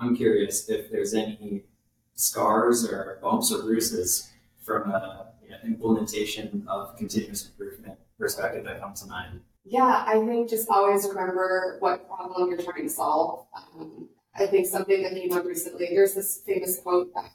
I'm curious if there's any scars or bumps or bruises from a you know, implementation of continuous improvement perspective that come to mind. Yeah, I think just always remember what problem you're trying to solve. Um, I think something that came up recently, there's this famous quote that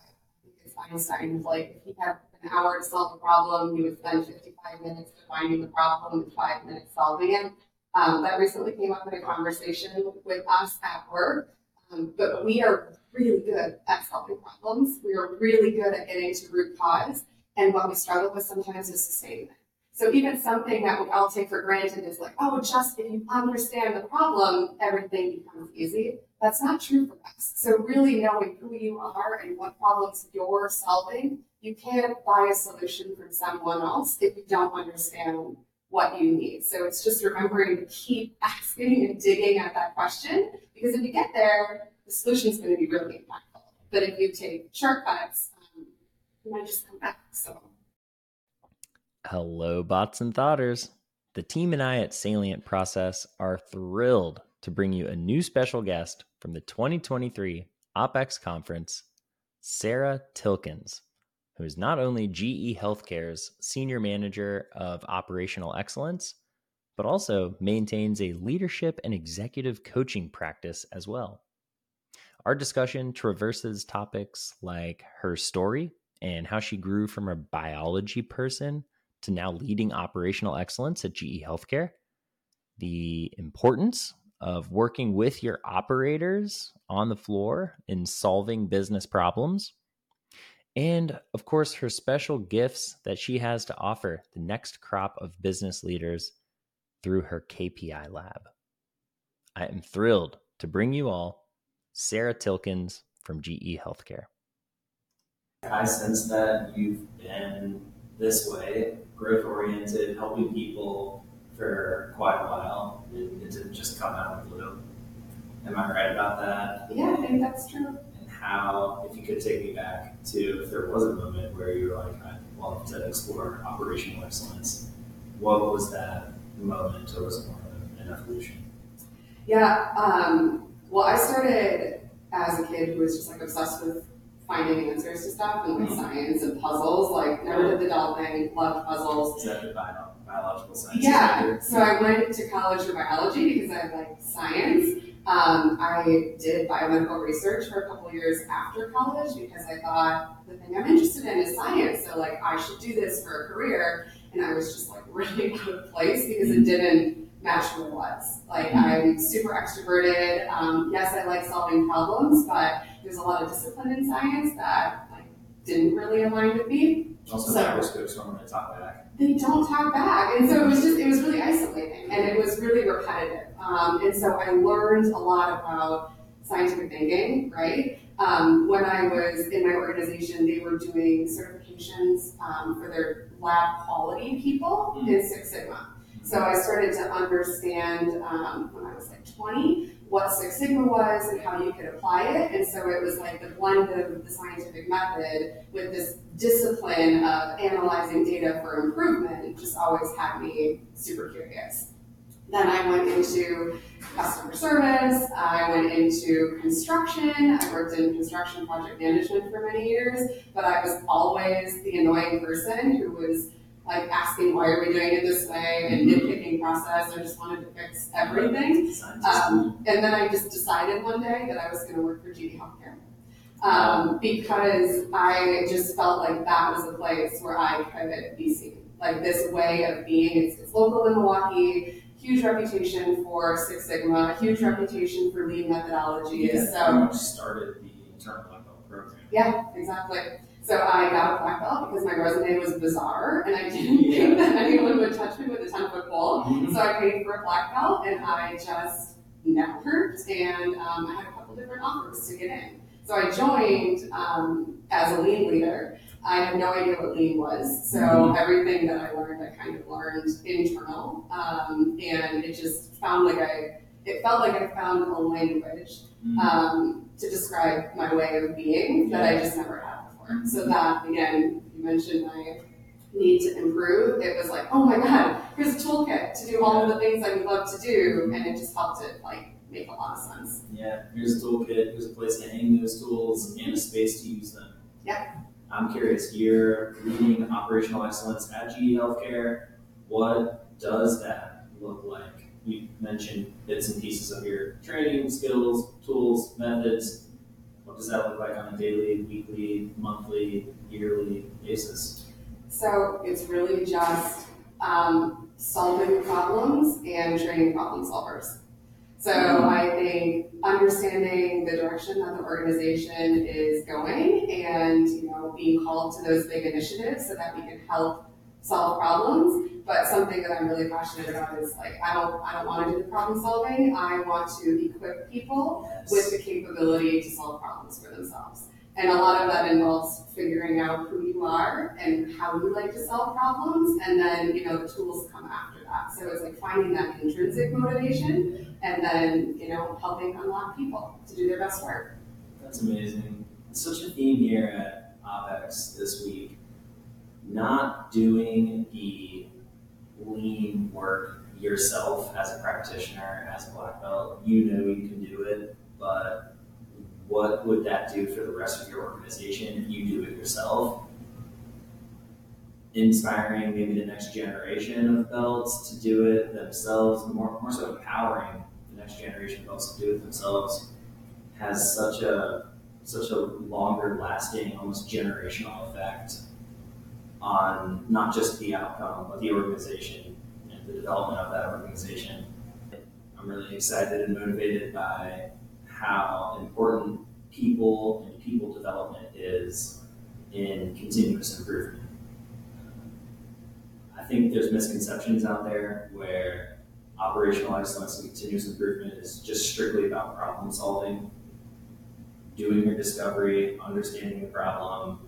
Einstein, like, if he had an hour to solve a problem, he would spend 55 minutes defining the problem and five minutes solving it. Um, that recently came up in a conversation with us at work. Um, but we are really good at solving problems. We are really good at getting to root cause. And what we struggle with sometimes is sustaining it. So even something that we all take for granted is like, oh, just if you understand the problem, everything becomes easy. That's not true for us. So really knowing who you are and what problems you're solving, you can't buy a solution from someone else if you don't understand what you need. So it's just remembering to keep asking and digging at that question because if you get there, the solution is going to be really impactful. But if you take shortcuts, um, you might just come back. So. Hello, bots and thoughters. The team and I at Salient Process are thrilled to bring you a new special guest from the 2023 OpEx conference, Sarah Tilkens, who is not only GE Healthcare's Senior Manager of Operational Excellence, but also maintains a leadership and executive coaching practice as well. Our discussion traverses topics like her story and how she grew from a biology person to now leading operational excellence at GE Healthcare, the importance of working with your operators on the floor in solving business problems, and of course, her special gifts that she has to offer the next crop of business leaders through her KPI lab. I am thrilled to bring you all Sarah Tilkens from GE Healthcare. I sense that you've been this way, growth oriented, helping people for quite a while. It, it didn't just come out of the blue. Am I right about that? Yeah, I think that's true. How, if you could take me back to if there was a moment where you were like, I'd love to explore operational excellence, what was that moment or was it more of an evolution? Yeah, um, well, I started as a kid who was just like obsessed with finding answers to stuff and like mm-hmm. science and puzzles. Like never did the doll thing, loved puzzles. Bio- biological science? Yeah. So I went to college for biology because I like science. Um, I did biomedical research for a couple years after college because I thought the thing I'm interested in is science. So like I should do this for a career. And I was just like really out of place because it mm-hmm. didn't match who I was. Like mm-hmm. I'm super extroverted. Um, yes, I like solving problems, but there's a lot of discipline in science that like didn't really align with me. Also, so, microscopes don't really talk back. They don't talk back, and so it was just it was really isolating, and it was really repetitive. Um, and so I learned a lot about scientific thinking, right? Um, when I was in my organization, they were doing certifications um, for their lab quality people mm-hmm. in Six Sigma. So I started to understand um, when I was like 20 what Six Sigma was and how you could apply it. And so it was like the blend of the scientific method with this discipline of analyzing data for improvement just always had me super curious. Then I went into customer service, I went into construction, I worked in construction project management for many years, but I was always the annoying person who was like asking why are we doing it this way and mm-hmm. nitpicking process. I just wanted to fix everything. Um, and then I just decided one day that I was going to work for GE Healthcare. Um, because I just felt like that was a place where I could be seen. Like this way of being, it's, it's local in Milwaukee, huge reputation for Six Sigma, huge reputation for lean methodologies. Yeah, so started the internal program. Yeah, exactly. So I got a black belt because my resume was bizarre and I didn't yeah. think that anyone would touch me with a 10 foot pole. Mm-hmm. So I paid for a black belt and I just networked and um, I had a couple different offers to get in. So I joined um, as a lean leader. I had no idea what lean was. So mm-hmm. everything that I learned, I kind of learned internal. Um, and it just found like I, it felt like I found a language mm-hmm. um, to describe my way of being that I just never had. So that, again, you mentioned my need to improve. It was like, oh my God, here's a toolkit to do all of the things I would love to do. And it just helped it like make a lot of sense. Yeah, here's a toolkit, here's a place to hang those tools and a space to use them. Yeah. I'm curious, you're leading operational excellence at GE Healthcare. What does that look like? You mentioned bits and pieces of your training, skills, tools, methods. What does that look like on a daily, weekly, monthly, yearly basis? So it's really just um, solving problems and training problem solvers. So I think understanding the direction that the organization is going and you know being called to those big initiatives so that we can help solve problems. But something that I'm really passionate about is like I don't I don't want to do the problem solving. I want to equip people with the capability to solve problems for themselves. And a lot of that involves figuring out who you are and how you like to solve problems, and then you know the tools come after that. So it's like finding that intrinsic motivation, and then you know helping unlock people to do their best work. That's amazing. It's such a theme here at OPEX this week. Not doing the lean work yourself as a practitioner, as a black belt. You know you can do it, but what would that do for the rest of your organization if you do it yourself? Inspiring maybe the next generation of belts to do it themselves, more, more so empowering the next generation of belts to do it themselves has such a such a longer lasting, almost generational effect on not just the outcome, but the organization and the development of that organization. I'm really excited and motivated by how important people and people development is in continuous improvement. I think there's misconceptions out there where operational excellence and continuous improvement is just strictly about problem solving, doing your discovery, understanding the problem,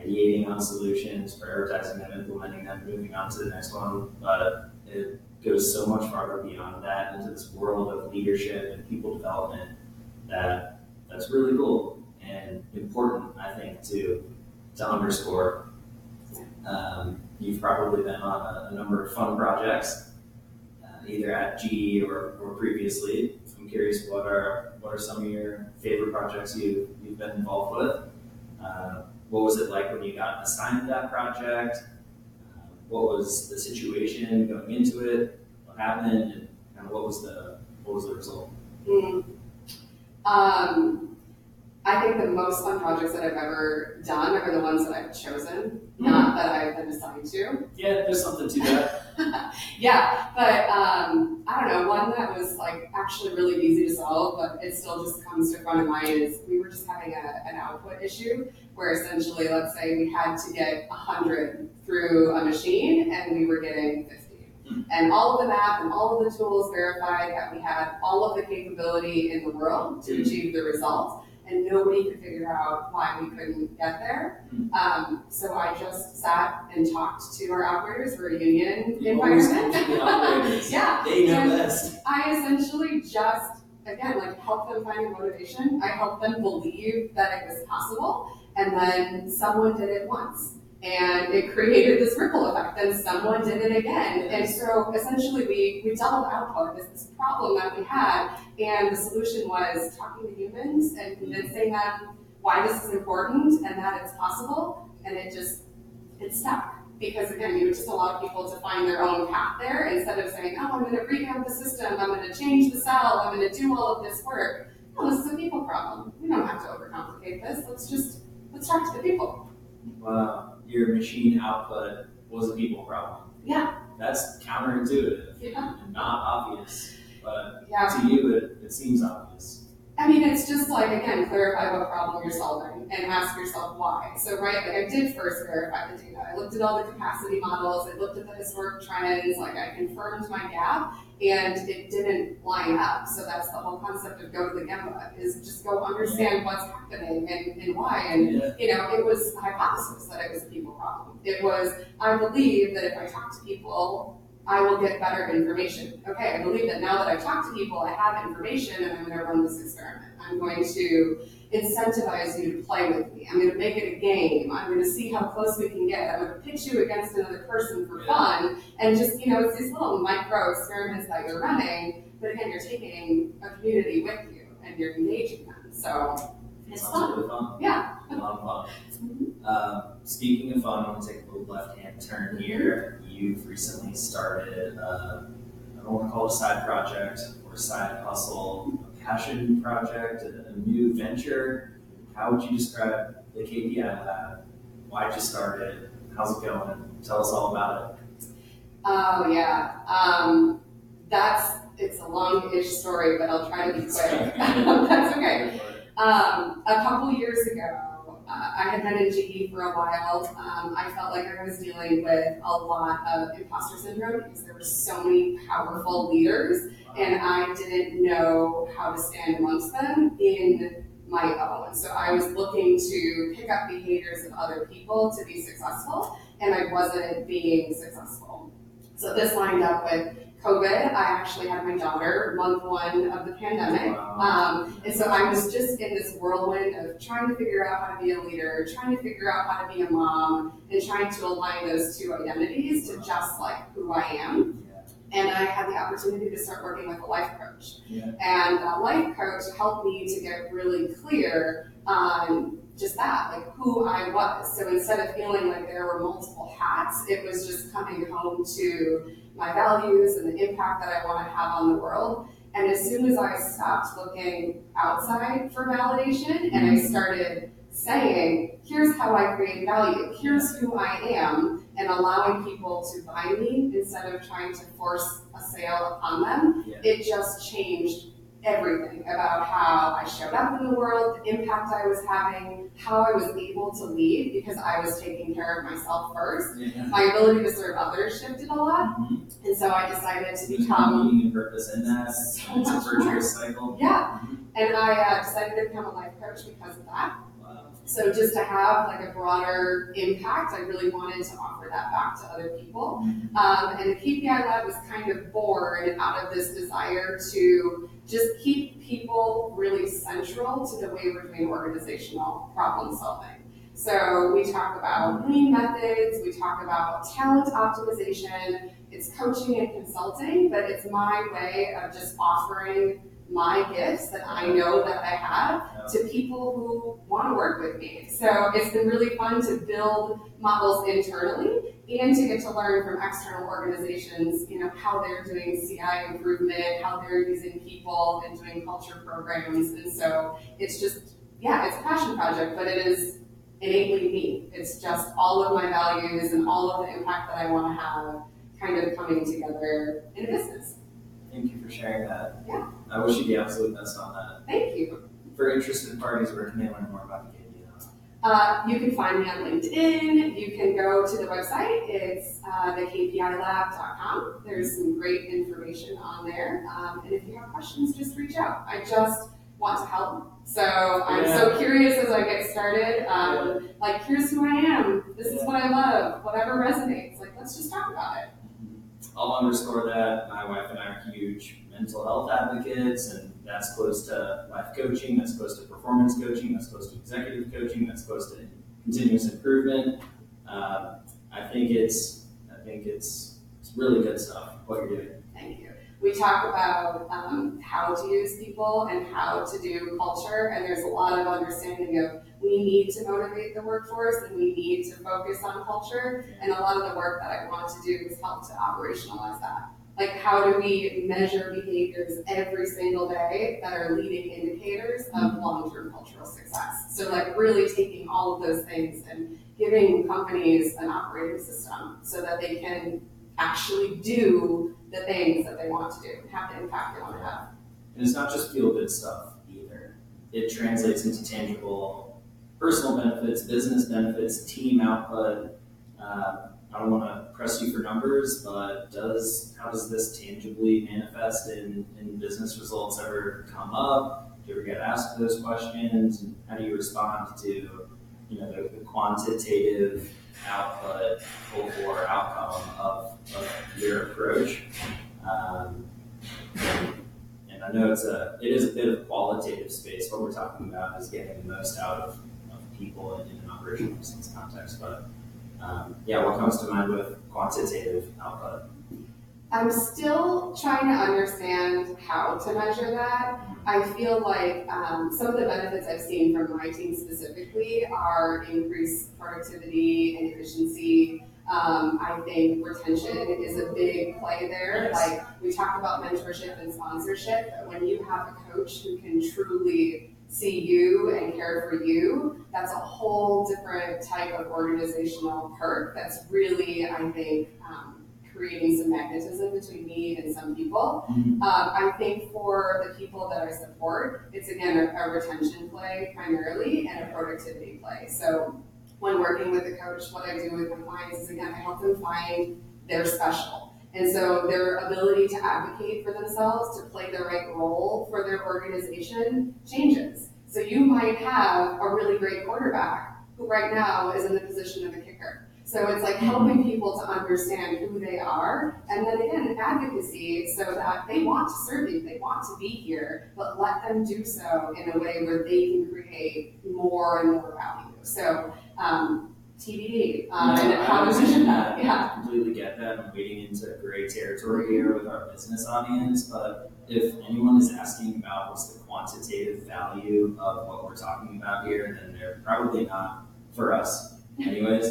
ideating on solutions, prioritizing them, implementing them, moving on to the next one. But it goes so much farther beyond that into this world of leadership and people development that that's really cool and important, I think, to to underscore. Um, you've probably been on a, a, number of fun projects, uh, either at GE or, or previously. I'm curious, what are what are some of your favorite projects you you've been involved with? Uh, what was it like when you got assigned that project? What was the situation going into it? What happened, and kind of what was the what was the result? Mm. Um, I think the most fun projects that I've ever done are the ones that I've chosen, mm. not that I've been assigned to. Yeah, there's something to that. yeah, but um, I don't know. One that was like actually really easy to solve, but it still just comes to front of mind is we were just having a, an output issue where essentially, let's say we had to get 100 through a machine and we were getting 50. And all of the math and all of the tools verified that we had all of the capability in the world to achieve the result, and nobody could figure out why we couldn't get there. Um, so I just sat and talked to our operators. We're a union You environment. to the operators. Yeah. They know And best. I essentially just, again, like help them find motivation. I helped them believe that it was possible. And then someone did it once. And it created this ripple effect. Then someone did it again. And so essentially we, we doubled output. This, this problem that we had. And the solution was talking to humans and convincing them why this is important and that it's possible. And it just, it stuck because again, you just allow people to find their own path there instead of saying, "Oh, I'm going to revamp the system. I'm going to change the cell. I'm going to do all of this work." No, this is a people problem. We don't have to overcomplicate this. Let's just let's talk to the people. Wow, your machine output was a people problem. Yeah, That's counterintuitive yeah, and not obvious, but yeah. to you it, it seems obvious. I mean, it's just like again, clarify what problem you're solving and ask yourself why. So, right, like I did first verify the data. I looked at all the capacity models. I looked at the historic trends. Like I confirmed my gap, and it didn't line up. So that's the whole concept of go to the Gemba is just go understand what's happening and, and why. And Yeah. you know, it was a hypothesis that it was a people problem. It was I believe that if I talk to people, I will get better information. Okay, I believe that now that I've talked to people, I have information and I'm going to run this experiment. I'm going to incentivize you to play with me. I'm going to make it a game. I'm going to see how close we can get. I'm going to pitch you against another person for fun. And just, you know, it's these little micro experiments that you're running. but again, you're taking a community with you and you're engaging them. So it's fun. really fun. Yeah. A lot of fun. Um, speaking of fun, I'm gonna take a little left-hand turn here. You've recently started, uh, I don't want to call it a side project or a side hustle, a passion project, a, a new venture. How would you describe the KPI Lab? Why'd you start it? How's it going? Tell us all about it. Oh yeah. Um, that's it's a long-ish story, but I'll try to be quick. that's okay. Um, a couple years ago, uh, I had been in GE for a while. Um, I felt like I was dealing with a lot of imposter syndrome because there were so many powerful leaders, and I didn't know how to stand amongst them in my own. So I was looking to pick up behaviors of other people to be successful, and I wasn't being successful. So this lined up with COVID. I actually had my daughter month one of the pandemic. Um, and so I was just in this whirlwind of trying to figure out how to be a leader, trying to figure out how to be a mom, and trying to align those two identities to just like who I am. And I had the opportunity to start working with a life coach. Yeah. And a life coach helped me to get really clear on just that, like who I was. So instead of feeling like there were multiple hats, it was just coming home to my values and the impact that I want to have on the world. And as soon as I stopped looking outside for validation and I mm-hmm. started saying, here's how I create value, here's who I am, and allowing people to buy me instead of trying to force a sale upon them, Yeah. it just changed everything about how I showed up in the world, the impact I was having, how I was able to lead because I was taking care of myself first. Yeah. My ability to serve others shifted a lot, Mhm. and so I decided to become meaning and purpose in that. So It's a virtuous cycle. yeah, Mhm. and I uh, decided to become a life coach because of that. So just to have like a broader impact, I really wanted to offer that back to other people. Um, and the KPI Lab was kind of born out of this desire to just keep people really central to the way we're doing organizational problem solving. So we talk about lean methods, we talk about talent optimization, it's coaching and consulting, but it's my way of just offering my gifts that I know that I have to people who want to work with me. So it's been really fun to build models internally and to get to learn from external organizations, you know, how they're doing CI improvement, how they're using people and doing culture programs. And so it's just, yeah, it's a passion project, but it is innately me. It's just all of my values and all of the impact that I want to have kind of coming together in a business. Thank you for sharing that. Yeah. I wish you the absolute best on that. Thank you. For interested parties, where can they learn more about the KPI? Uh, you can find me on LinkedIn. You can go to the website. It's uh, thekpilab.com. There's some great information on there. Um, and if you have questions, just reach out. I just want to help. So I'm so curious as I get started. Um, Like, here's who I am. This is what I love. Whatever resonates. Like, let's just talk about it. I'll underscore that. My wife and I are huge mental health advocates, and that's close to life coaching, that's close to performance coaching, that's close to executive coaching, that's close to continuous improvement. Um, I think it's, I think it's, it's really good stuff what you're doing. Thank you. We talk about um, how to use people and how to do culture, and there's a lot of understanding of we need to motivate the workforce and we need to focus on culture. And a lot of the work that I want to do is help to operationalize that. Like, how do we measure behaviors every single day that are leading indicators of long term cultural success? So, like, really taking all of those things and giving companies an operating system so that they can actually do the things that they want to do and have the impact they want to have. And it's not just feel good stuff either. It translates into tangible personal benefits, business benefits, team output. Um, I don't want to press you for numbers, but does how does this tangibly manifest in, in business results ever come up? Do you ever get asked those questions? And how do you respond to you know the, the quantitative output or outcome of, of your approach? Um, and I know it's a it is a bit of qualitative space. What we're talking about is getting the most out of, of people in, in an operational excellence context. But um, yeah, what comes to mind with quantitative output? I'm still trying to understand how to measure that. I feel like um, some of the benefits I've seen from my team specifically are increased productivity and efficiency. Um, I think retention is a big play there. Like we talk about mentorship and sponsorship, but when you have a coach who can truly see you and care for you, that's a whole different type of organizational perk that's really, I think, um, creating some magnetism between me and some people. Mhm. Um, I think for the people that I support, it's again a, a retention play primarily and a productivity play. So when working with a coach, what I do with my clients is again, I help them find their special. And so their ability to advocate for themselves, to play the right role for their organization changes. So you might have a really great quarterback who right now is in the position of a kicker. So it's like helping people to understand who they are, and then again, advocacy so that they want to serve you, they want to be here, but let them do so in a way where they can create more and more value. So um, TBD, um, No, and I how to that. that. Yeah. I completely get that. I'm wading into gray territory here with our business audience, but if anyone is asking about what's the quantitative value of what we're talking about here, then they're probably not for us. Anyways,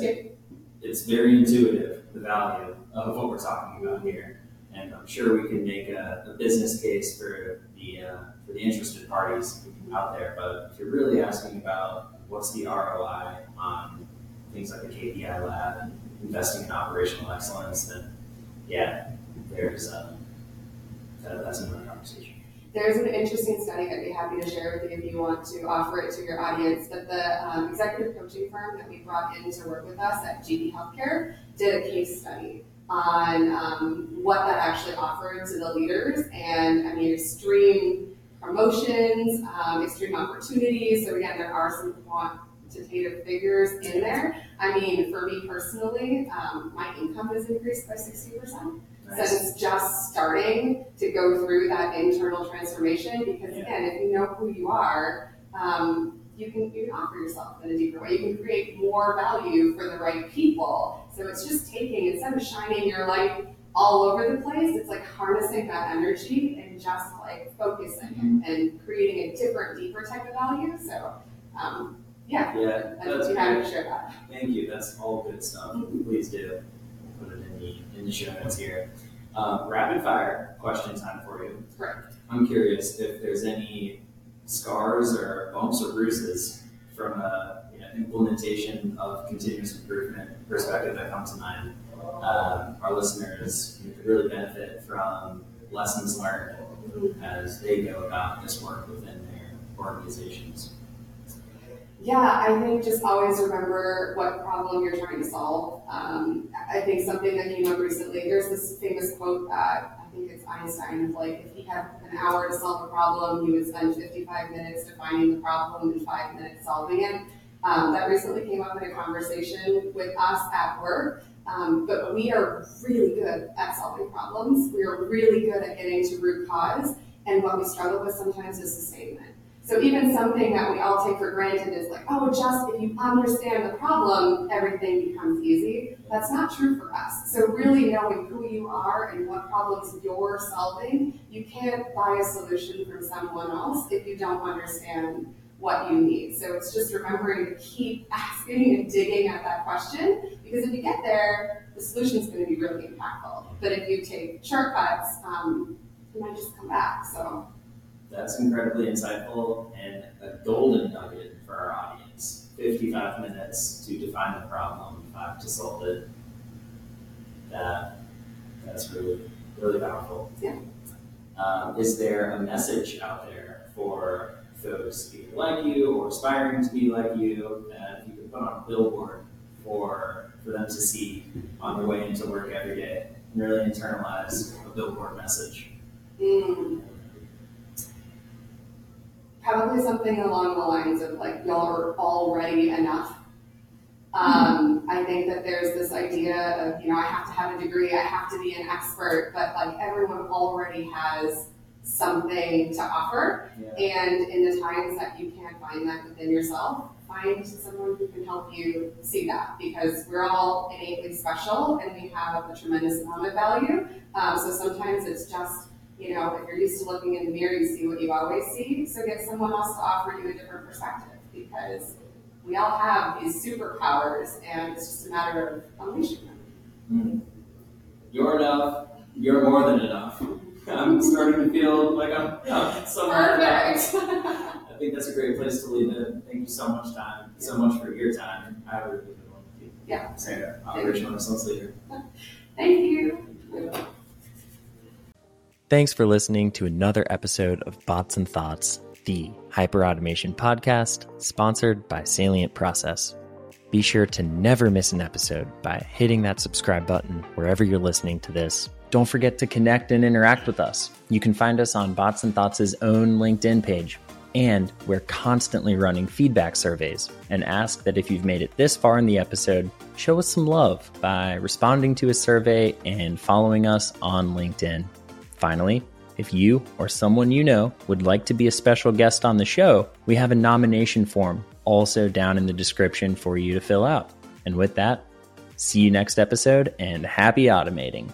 it's very intuitive, the value of what we're talking about here. And I'm sure we can make a, a business case for the, uh, for the interested parties out there. But if you're really asking about what's the ROI on things like the KPI lab and investing in operational excellence, then yeah, there's um, that, that's another conversation. There's an interesting study that I'd be happy to share with you if you want to offer it to your audience. But the um, executive coaching firm that we brought in to work with us at GE Healthcare did a case study on um, what that actually offered to the leaders. And I mean, extreme promotions, um, extreme opportunities. So, again, there are some quantitative figures in there. I mean, for me personally, um, my income has increased by 60%. Since So it's just starting to go through that internal transformation because yeah. again, if you know who you are, um, you can you can offer yourself in a deeper way. You can create more value for the right people. So it's just taking instead of shining your light all over the place, it's like harnessing that energy and just like focusing mm-hmm. and creating a different, deeper type of value. So um, yeah, yeah, that's, that's share that. Thank you. That's all good stuff. Mm-hmm. Please do the in the show notes here. Um, rapid fire question time for you. Correct. I'm curious if there's any scars or bumps or bruises from a you know, implementation of continuous improvement perspective that come to mind. Um, our listeners could really benefit from lessons learned as they go about this work within their organizations. Yeah, I think just always remember what problem you're trying to solve. Um, I think something that came up recently, there's this famous quote that I think it's Einstein, of like, if he had an hour to solve a problem, he would spend 55 minutes defining the problem and five minutes solving it. Um, that recently came up in a conversation with us at work. Um, but we are really good at solving problems. We are really good at getting to root cause. And what we struggle with sometimes is sustainment. So even something that we all take for granted is like, oh, just if you understand the problem, everything becomes easy. That's not true for us. So really knowing who you are and what problems you're solving, you can't buy a solution from someone else if you don't understand what you need. So it's just remembering to keep asking and digging at that question because if you get there, the solution is going to be really impactful. But if you take shortcuts, um, you might just come back. So That's incredibly insightful and a golden nugget for our audience. 55 minutes to define the problem, five to solve it. That, that's really, really powerful. Yeah. Um, is there a message out there for folks either like you or aspiring to be like you that you could put on a billboard for, for them to see on their way into work every day and really internalize a billboard message? mm, probably something along the lines of like y'all are already enough. Um, I think that there's this idea of, you know, I have to have a degree, I have to be an expert, but like everyone already has something to offer. Yeah. And in the times that you can't find that within yourself, find someone who can help you see that because we're all innately special and we have a tremendous amount of value. Um, so sometimes it's just, you know, if you're used to looking in the mirror, you see what you always see. So get someone else to offer you a different perspective because we all have these superpowers and it's just a matter of unleashing them. Mm. You're enough. You're more than enough. I'm starting to feel like I'm yeah, somewhere. Perfect. I think that's a great place to leave it. Thank you so much, time, so much for your time. I really good one with you. Yeah. Sarah, operational excellence leader. Thank you. Thanks for listening to another episode of Bots and Thoughts, the hyperautomation podcast sponsored by Salient Process. Be sure to never miss an episode by hitting that subscribe button wherever you're listening to this. Don't forget to connect and interact with us. You can find us on Bots and Thoughts' own LinkedIn page. And we're constantly running feedback surveys and ask that if you've made it this far in the episode, show us some love by responding to a survey and following us on LinkedIn. Finally, if you or someone you know would like to be a special guest on the show, we have a nomination form also down in the description for you to fill out. And with that, see you next episode and happy automating.